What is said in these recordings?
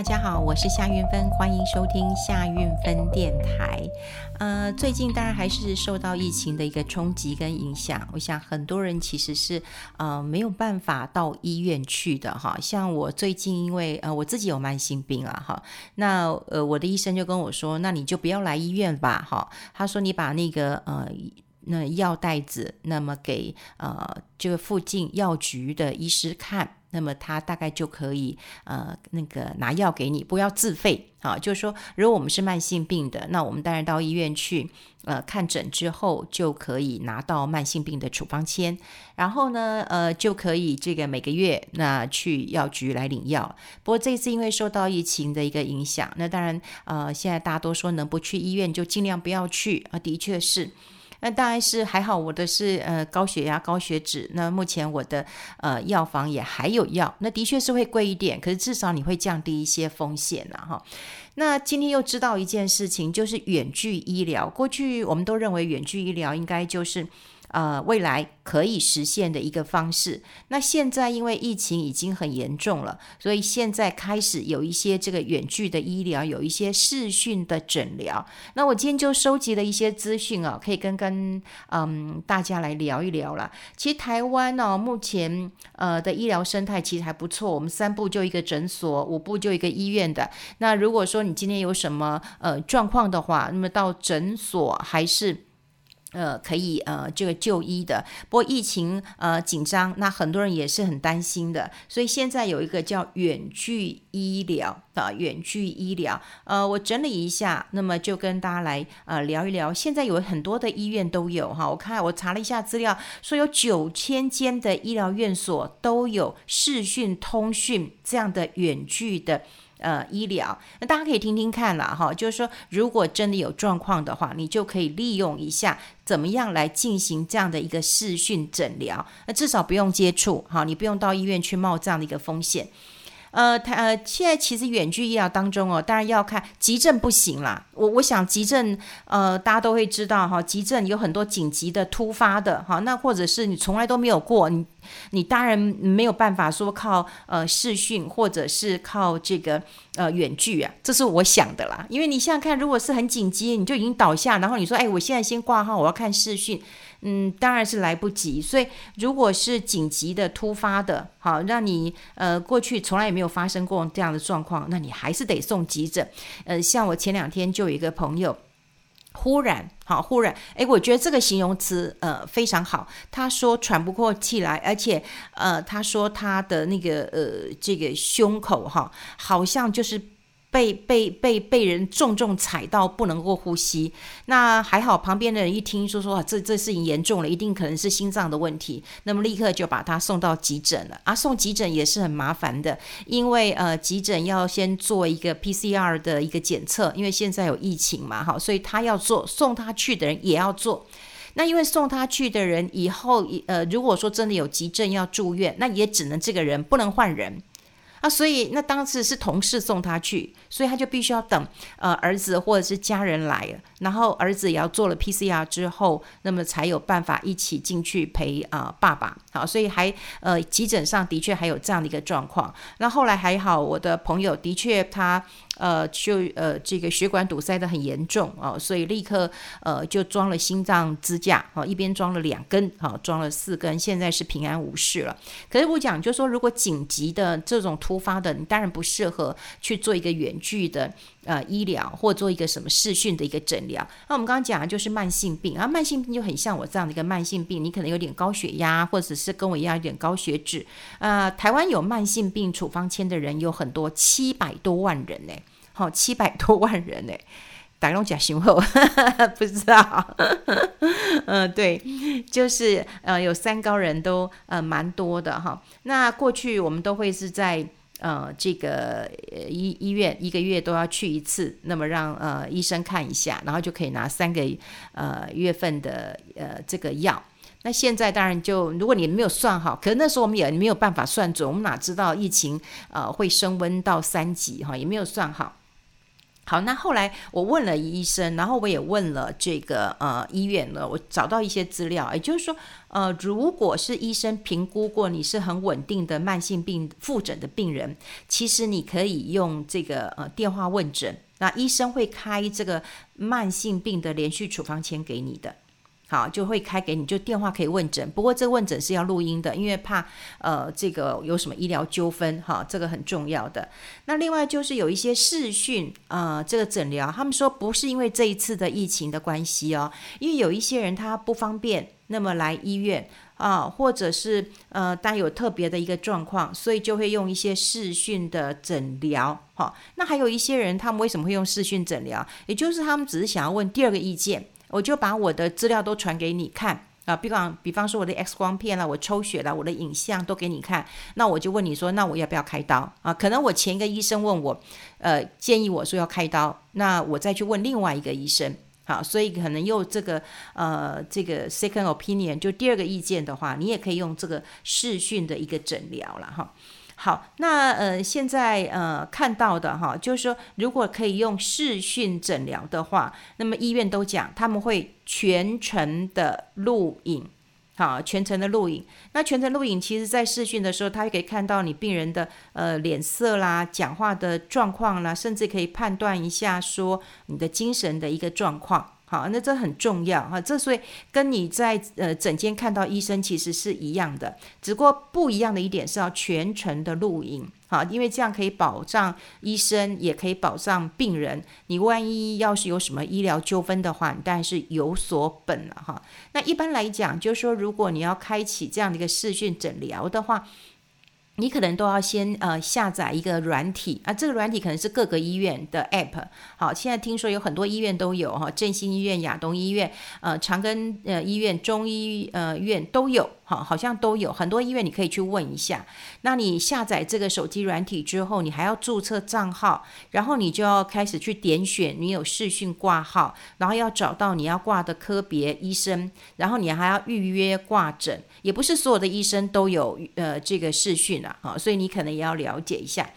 大家好，我是夏运芬，欢迎收听夏运芬电台。呃，最近当然还是受到疫情的一个冲击跟影响，我想很多人其实是呃没有办法到医院去的哈。像我最近因为呃我自己有慢性病啊哈，那呃我的医生就跟我说，那你就不要来医院吧哈。他说你把那个呃那药袋子，那么给呃这个附近药局的医师看。那么他大概就可以呃那个拿药给你，不要自费啊。就是说，如果我们是慢性病的，那我们当然到医院去呃看诊之后，就可以拿到慢性病的处方签，然后呢呃就可以这个每个月那去药局来领药。不过这次因为受到疫情的一个影响，那当然呃现在大家都说能不去医院就尽量不要去啊，的确是。那当然是还好，我的是呃高血压、高血脂。那目前我的呃药房也还有药，那的确是会贵一点，可是至少你会降低一些风险了哈。那今天又知道一件事情，就是远距医疗。过去我们都认为远距医疗应该就是。呃，未来可以实现的一个方式。那现在因为疫情已经很严重了，所以现在开始有一些这个远距的医疗，有一些视讯的诊疗。那我今天就收集了一些资讯啊，可以跟跟嗯大家来聊一聊啦。其实台湾呢，目前呃的医疗生态其实还不错，我们三步就一个诊所，五步就一个医院的。那如果说你今天有什么呃状况的话，那么到诊所还是。呃，可以呃，这个就医的。不过疫情呃紧张，那很多人也是很担心的。所以现在有一个叫远距医疗的远距医疗。呃，我整理一下，那么就跟大家来呃聊一聊。现在有很多的医院都有哈，我看我查了一下资料，说有九千间的医疗院所都有视讯通讯这样的远距的。呃，医疗，那大家可以听听看了哈，就是说，如果真的有状况的话，你就可以利用一下，怎么样来进行这样的一个视讯诊疗，那至少不用接触哈，你不用到医院去冒这样的一个风险。呃，他呃，现在其实远距医疗当中哦，当然要看急症不行啦。我我想急症，呃，大家都会知道哈，急症有很多紧急的、突发的哈，那或者是你从来都没有过，你你当然没有办法说靠呃视讯或者是靠这个呃远距啊，这是我想的啦。因为你想想看，如果是很紧急，你就已经倒下，然后你说，哎，我现在先挂号，我要看视讯。嗯，当然是来不及。所以，如果是紧急的、突发的，好，让你呃过去从来也没有发生过这样的状况，那你还是得送急诊。呃，像我前两天就有一个朋友，忽然，好，忽然，诶，我觉得这个形容词呃非常好。他说喘不过气来，而且呃，他说他的那个呃这个胸口哈，好像就是。被被被被人重重踩到，不能够呼吸。那还好，旁边的人一听说说啊这这事情严重了，一定可能是心脏的问题。那么立刻就把他送到急诊了。啊，送急诊也是很麻烦的，因为呃，急诊要先做一个 PCR 的一个检测，因为现在有疫情嘛，哈，所以他要做，送他去的人也要做。那因为送他去的人以后，呃，如果说真的有急症要住院，那也只能这个人，不能换人。啊，所以那当时是同事送他去，所以他就必须要等呃儿子或者是家人来，然后儿子也要做了 PCR 之后，那么才有办法一起进去陪啊、爸爸。好，所以还呃急诊上的确还有这样的一个状况。那后来还好，我的朋友的确他。呃，就呃，这个血管堵塞的很严重啊，所以立刻呃就装了心脏支架啊，一边装了两根啊，装了四根，现在是平安无事了。可是我讲，就是说如果紧急的这种突发的，你当然不适合去做一个远距的呃医疗，或做一个什么视讯的一个诊疗。那我们刚刚讲的就是慢性病啊，慢性病就很像我这样的一个慢性病，你可能有点高血压，或者是跟我一样有点高血脂。呃，台湾有慢性病处方签的人有很多，七百多万人呢。好，七百多万人呢，打龙假雄厚，不知道。嗯、对，就是呃，有三高人都呃蛮多的哈。那过去我们都会是在呃这个医医院一个月都要去一次，那么让呃医生看一下，然后就可以拿三个呃月份的呃这个药。那现在当然就如果你没有算好，可能那时候我们也没有办法算准，我们哪知道疫情呃会升温到三级哈，也没有算好。好，那后来我问了医生，然后我也问了这个呃医院呢，我找到一些资料，也就是说，呃，如果是医生评估过你是很稳定的慢性病复诊的病人，其实你可以用这个呃电话问诊，那医生会开这个慢性病的连续处方签给你的。好，就会开给你，就电话可以问诊。不过这个问诊是要录音的，因为怕呃这个有什么医疗纠纷哈，这个很重要的。那另外就是有一些视讯呃这个诊疗，他们说不是因为这一次的疫情的关系哦，因为有一些人他不方便那么来医院啊，或者是呃带有特别的一个状况，所以就会用一些视讯的诊疗。好，那还有一些人他们为什么会用视讯诊疗？也就是他们只是想要问第二个意见。我就把我的资料都传给你看啊，比方比方说我的 X 光片啦，我抽血啦，我的影像都给你看。那我就问你说，那我要不要开刀啊？可能我前一个医生问我，呃，建议我说要开刀，那我再去问另外一个医生，好，所以可能用这个呃这个 second opinion 就第二个意见的话，你也可以用这个视讯的一个诊疗了哈。好，那呃，现在呃看到的哈，就是说，如果可以用视讯诊疗的话，那么医院都讲他们会全程的录影，好，全程的录影。那全程录影，其实在视讯的时候，他也可以看到你病人的呃脸色啦、讲话的状况啦，甚至可以判断一下说你的精神的一个状况。好，那这很重要哈，这所以跟你在呃诊间看到医生其实是一样的，只不过不一样的一点是要全程的录影，好，因为这样可以保障医生，也可以保障病人。你万一要是有什么医疗纠纷的话，你当然是有所本了哈。那一般来讲，就是说如果你要开启这样的一个视讯诊疗的话，你可能都要先呃下载一个软体啊，这个软体可能是各个医院的 app。好，现在听说有很多医院都有哈，振兴医院、亚东医院、呃长庚呃医院、中医呃院都有。好，好像都有很多医院，你可以去问一下。那你下载这个手机软体之后，你还要注册账号，然后你就要开始去点选你有视讯挂号，然后要找到你要挂的科别医生，然后你还要预约挂诊。也不是所有的医生都有呃这个视讯啊，好，所以你可能也要了解一下。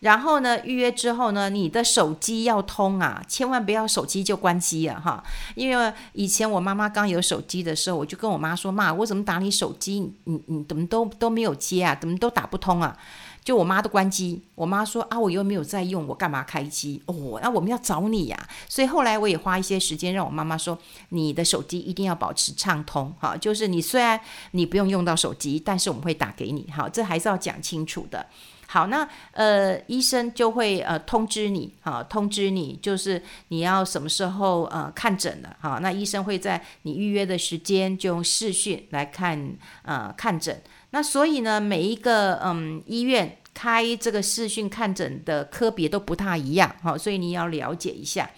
然后呢，预约之后呢，你的手机要通啊，千万不要手机就关机啊，哈。因为以前我妈妈刚有手机的时候，我就跟我妈说：“妈，我怎么打你手机，你你怎么都都没有接啊？怎么都打不通啊？”就我妈都关机。我妈说：“啊，我又没有在用，我干嘛开机？哦，那我们要找你呀。”所以后来我也花一些时间让我妈妈说：“你的手机一定要保持畅通，哈，就是你虽然你不用用到手机，但是我们会打给你，好，这还是要讲清楚的。”好，那呃，医生就会呃通知你，哈，通知你就是你要什么时候呃看诊了，哈，那医生会在你预约的时间就用视讯来看呃看诊。那所以呢，每一个嗯医院开这个视讯看诊的科别都不太一样，哈，所以你要了解一下。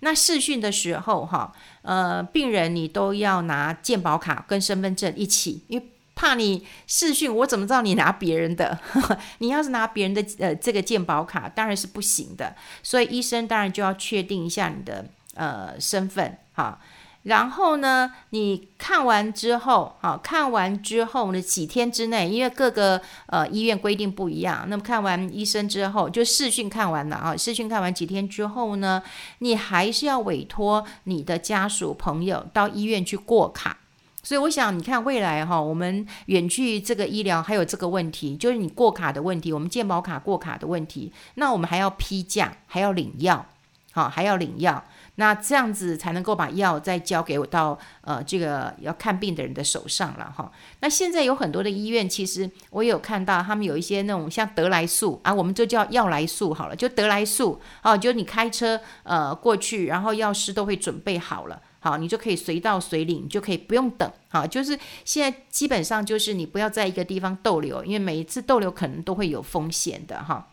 那视讯的时候，哈，呃，病人你都要拿健保卡跟身份证一起，因为。怕你视讯，我怎么知道你拿别人的？你要是拿别人的呃这个健保卡，当然是不行的。所以医生当然就要确定一下你的呃身份哈。然后呢，你看完之后，好，看完之后呢，几天之内，因为各个呃医院规定不一样，那么看完医生之后，就视讯看完了啊，视讯看完几天之后呢，你还是要委托你的家属朋友到医院去过卡。所以我想，你看未来哈，我们远距这个医疗还有这个问题，就是你过卡的问题，我们健保卡过卡的问题，那我们还要批假，还要领药，好，还要领药，那这样子才能够把药再交给我到呃这个要看病的人的手上了哈。那现在有很多的医院，其实我有看到他们有一些那种像得来速啊，我们就叫药来速好了，就得来速哦，就你开车呃过去，然后药师都会准备好了。好，你就可以随到随领，就可以不用等。好，就是现在基本上就是你不要在一个地方逗留，因为每一次逗留可能都会有风险的哈。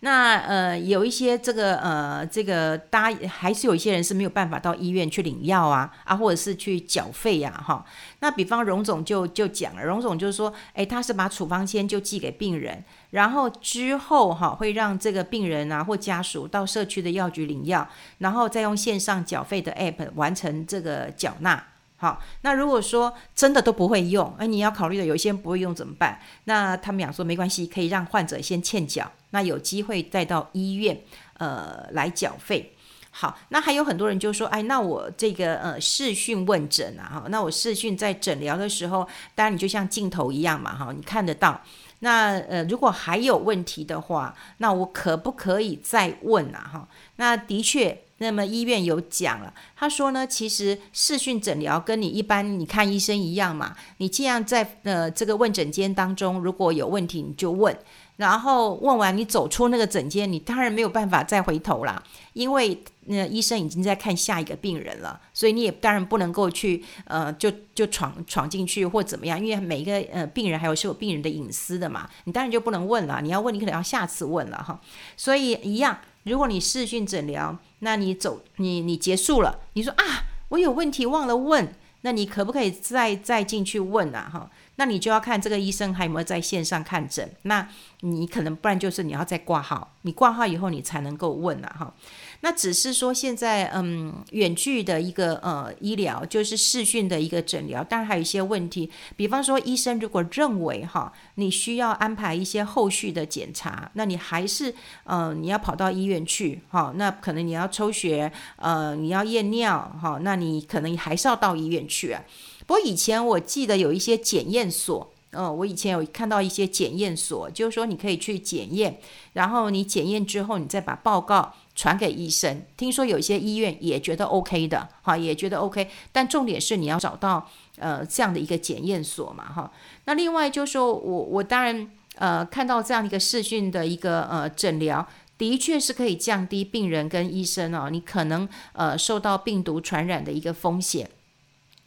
那呃，有一些这个呃，这个大家还是有一些人是没有办法到医院去领药啊啊，或者是去缴费呀哈。那比方荣总就就讲了，荣总就是说，诶，他是把处方签就寄给病人，然后之后哈会让这个病人啊或家属到社区的药局领药，然后再用线上缴费的 app 完成这个缴纳。好，那如果说真的都不会用，哎，你要考虑的有一些人不会用怎么办？那他们讲说没关系，可以让患者先欠缴，那有机会再到医院呃来缴费。好，那还有很多人就说，哎，那我这个呃视讯问诊啊，哈，那我视讯在诊疗的时候，当然你就像镜头一样嘛，哈，你看得到。那呃，如果还有问题的话，那我可不可以再问啊？哈，那的确，那么医院有讲了，他说呢，其实视讯诊疗跟你一般你看医生一样嘛，你既然在呃这个问诊间当中，如果有问题你就问。然后问完，你走出那个诊间，你当然没有办法再回头啦，因为那、医生已经在看下一个病人了，所以你也当然不能够去呃，就就闯闯进去或怎么样，因为每一个呃病人还有是有病人的隐私的嘛，你当然就不能问了，你要问你可能要下次问了哈，所以一样，如果你视讯诊疗，那你走你你结束了，你说啊我有问题忘了问，那你可不可以再再进去问啊哈？那你就要看这个医生还有没有在线上看诊，那你可能不然就是你要再挂号，你挂号以后你才能够问了哈。那只是说现在嗯远距的一个呃医疗就是视讯的一个诊疗，当然还有一些问题，比方说医生如果认为哈你需要安排一些后续的检查，那你还是呃你要跑到医院去哈，那可能你要抽血呃你要验尿哈，那你可能还是要到医院去啊。不过以前我记得有一些检验验所，嗯、我以前有看到一些检验所，就是说你可以去检验，然后你检验之后，你再把报告传给医生。听说有一些医院也觉得 OK 的，哈，也觉得 OK。但重点是你要找到呃这样的一个检验所嘛，哈。那另外就是说我我当然呃看到这样一个视讯的一个呃诊疗，的确是可以降低病人跟医生哦，你可能呃受到病毒传染的一个风险。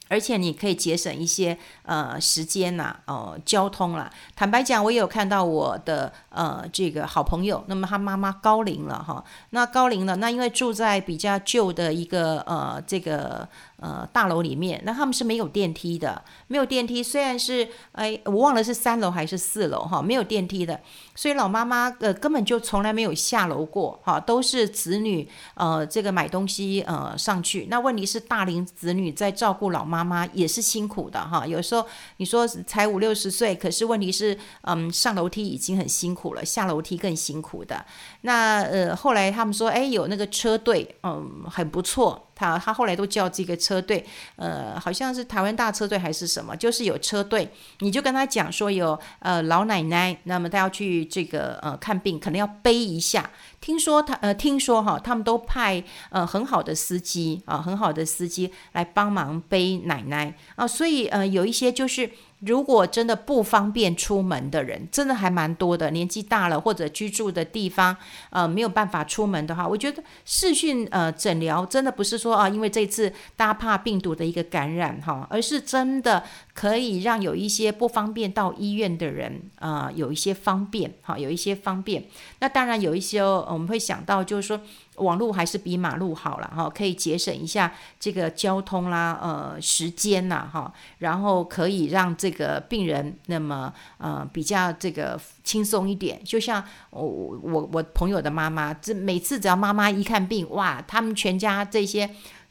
而且你可以节省一些呃时间呐、哦，交通啦。坦白讲，我有看到我的呃这个好朋友，那么他妈妈高龄了哈，那高龄了，那因为住在比较旧的一个呃这个。呃，大楼里面，那他们是没有电梯的，没有电梯。虽然是，哎，我忘了是三楼还是四楼哈，没有电梯的，所以老妈妈呃根本就从来没有下楼过哈，都是子女呃这个买东西呃上去。那问题是大龄子女在照顾老妈妈也是辛苦的哈，有时候你说才五六十岁，可是问题是嗯上楼梯已经很辛苦了，下楼梯更辛苦的。那呃后来他们说，哎有那个车队，嗯很不错。他他后来都叫这个车队，呃，好像是台湾大车队还是什么，就是有车队，你就跟他讲说有呃老奶奶，那么他要去这个呃看病，可能要背一下。听说他呃听说哈，他们都派呃很好的司机啊，很好的司机来帮忙背奶奶啊，所以呃有一些就是。如果真的不方便出门的人，真的还蛮多的。年纪大了或者居住的地方，呃，没有办法出门的话，我觉得视讯呃诊疗真的不是说啊，因为这次大家怕病毒的一个感染哈，而是真的可以让有一些不方便到医院的人啊，呃，有一些方便哈，有一些方便。那当然有一些我们会想到就是说。网络还是比马路好了哈，可以节省一下这个交通啦，呃，时间呐哈，然后可以让这个病人那么呃比较这个轻松一点。就像我我我朋友的妈妈，这每次只要妈妈一看病，哇，他们全家这些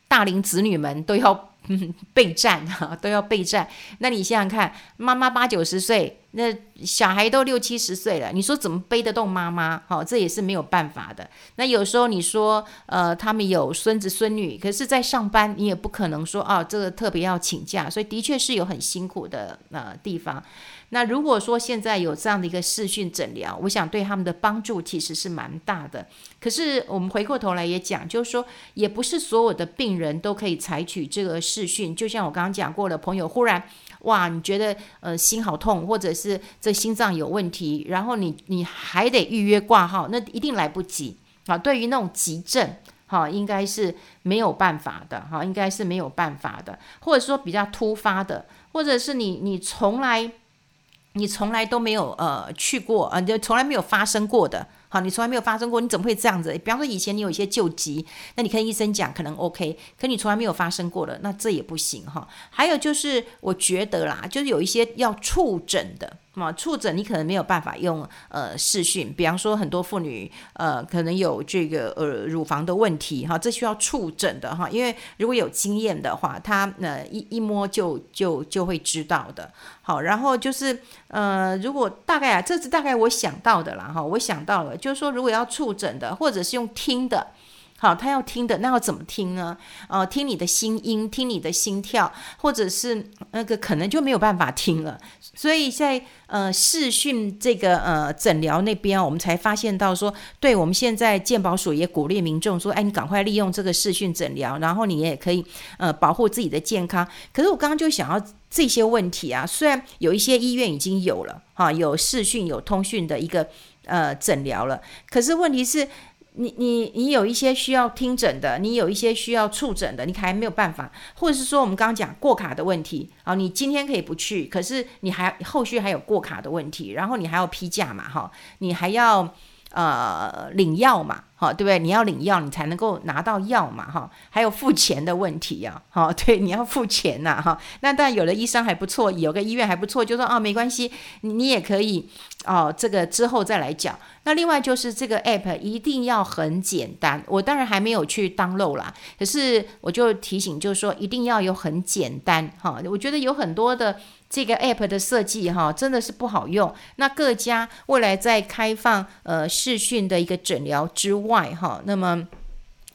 大龄子女们都要 备战哈，都要备战。那你想想看，妈妈八九十岁。那小孩都六七十岁了，你说怎么背得动妈妈？好，这也是没有办法的。那有时候你说，呃，他们有孙子孙女，可是在上班，你也不可能说，哦，这个特别要请假，所以的确是有很辛苦的呃地方。那如果说现在有这样的一个视讯诊疗，我想对他们的帮助其实是蛮大的。可是我们回过头来也讲，就是说，也不是所有的病人都可以采取这个视讯。就像我刚刚讲过的，朋友忽然。哇，你觉得呃心好痛，或者是这心脏有问题，然后你你还得预约挂号，那一定来不及啊。对于那种急症，哈，应该是没有办法的，哈，应该是没有办法的，或者说比较突发的，或者是你你从来你从来都没有呃去过，啊，就从来没有发生过的。好，你从来没有发生过，你怎么会这样子？比方说以前你有一些救急，那你跟医生讲可能 OK，可你从来没有发生过的，那这也不行哈。还有就是我觉得啦，就是有一些要触诊的嘛，触诊你可能没有办法用呃视讯，比方说很多妇女呃可能有这个呃乳房的问题哈，这需要触诊的哈，因为如果有经验的话，他呃一一摸就就就会知道的。好，然后就是呃如果大概啊，这是大概我想到的啦哈，我想到了，就是说如果要触诊的，或者是用听的。好，他要听的，那要怎么听呢？呃，听你的心音，听你的心跳，或者是那个可能就没有办法听了。所以在呃视讯这个呃诊疗那边，我们才发现到说，对，我们现在健保署也鼓励民众说，哎，你赶快利用这个视讯诊疗，然后你也可以呃保护自己的健康。可是我刚刚就想要这些问题啊，虽然有一些医院已经有了哈，有视讯有通讯的一个呃诊疗了，可是问题是。你你你有一些需要听诊的，你有一些需要触诊的，你还没有办法，或者是说我们刚刚讲过卡的问题啊，你今天可以不去，可是你还后续还有过卡的问题，然后你还要批假嘛哈，你还要呃领药嘛。哈，对不对？你要领药，你才能够拿到药嘛，哈。还有付钱的问题呀，哈，对，你要付钱呐，哈。那当然有的医生还不错，有个医院还不错，就说哦，没关系，你也可以哦，这个之后再来讲。那另外就是这个 app 一定要很简单，我当然还没有去 download 啦，可是我就提醒，就是说一定要有很简单，哈。我觉得有很多的。这个 app 的设计哈，真的是不好用。那各家未来在开放呃视讯的一个诊疗之外哈，那么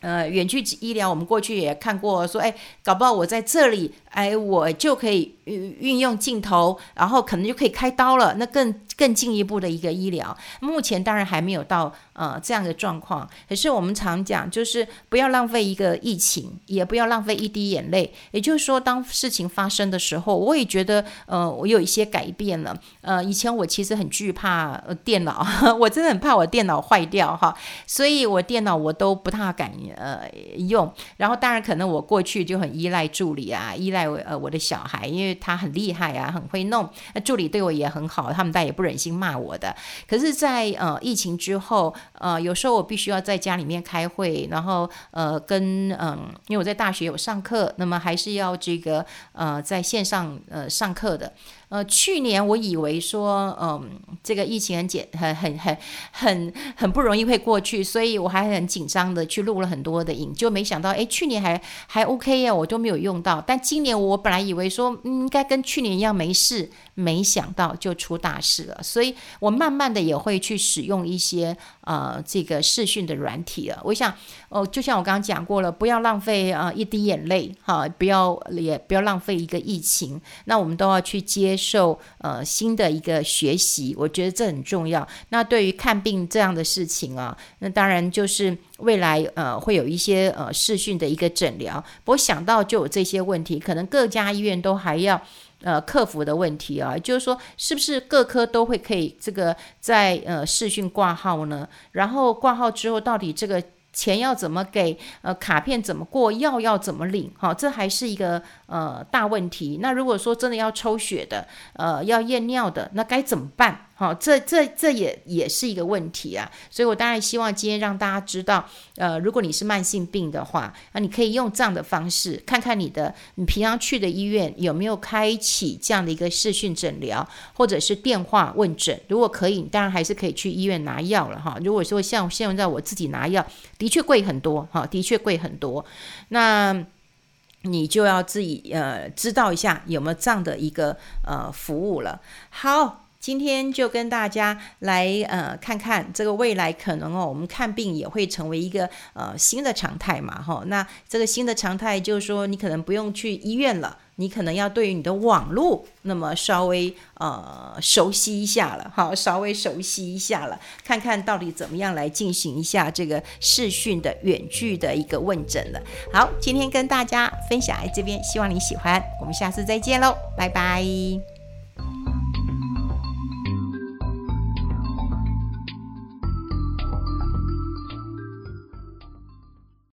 呃远距医疗，我们过去也看过，说哎，搞不好我在这里。哎，我就可以运用镜头，然后可能就可以开刀了。那更更进一步的一个医疗，目前当然还没有到呃这样的状况。可是我们常讲，就是不要浪费一个疫情，也不要浪费一滴眼泪。也就是说，当事情发生的时候，我也觉得呃我有一些改变了。呃，以前我其实很惧怕电脑，我真的很怕我电脑坏掉哈，所以我电脑我都不太敢呃用。然后当然可能我过去就很依赖助理啊，依赖。呃，我的小孩，因为他很厉害啊，很会弄。那助理对我也很好，他们倒也不忍心骂我的。可是在，呃疫情之后，呃，有时候我必须要在家里面开会，然后呃跟嗯、因为我在大学有上课，那么还是要这个呃在线上呃上课的。呃，去年我以为说，嗯，这个疫情很简，很很很很很不容易会过去，所以我还很紧张的去录了很多的影，就没想到，哎，去年还还 OK 呀，我都没有用到。但今年我本来以为说，嗯，应该跟去年一样没事，没想到就出大事了。所以我慢慢的也会去使用一些呃这个视讯的软体了。我想，哦，就像我刚刚讲过了，不要浪费啊、一滴眼泪，哈，不要也不要浪费一个疫情，那我们都要去接。受呃新的一个学习，我觉得这很重要。那对于看病这样的事情啊，那当然就是未来呃会有一些呃视讯的一个诊疗。不过想到就有这些问题，可能各家医院都还要呃克服的问题啊，就是说是不是各科都会可以这个在呃视讯挂号呢？然后挂号之后到底这个。钱要怎么给？呃，卡片怎么过？药要怎么领？哈，这还是一个呃大问题。那如果说真的要抽血的，呃，要验尿的，那该怎么办？好，这这这也也是一个问题啊，所以我当然希望今天让大家知道，呃，如果你是慢性病的话，那你可以用这样的方式，看看你的你平常去的医院有没有开启这样的一个视讯诊疗，或者是电话问诊。如果可以，当然还是可以去医院拿药了哈。如果说像现在我自己拿药，的确贵很多哈，的确贵很多，那你就要自己呃知道一下有没有这样的一个呃服务了。好。今天就跟大家来呃看看这个未来可能哦，我们看病也会成为一个呃新的常态嘛，哈。那这个新的常态就是说，你可能不用去医院了，你可能要对于你的网络那么稍微呃熟悉一下了，哈，稍微熟悉一下了，看看到底怎么样来进行一下这个视讯的远距的一个问诊了。好，今天跟大家分享在这边，希望你喜欢，我们下次再见喽，拜拜。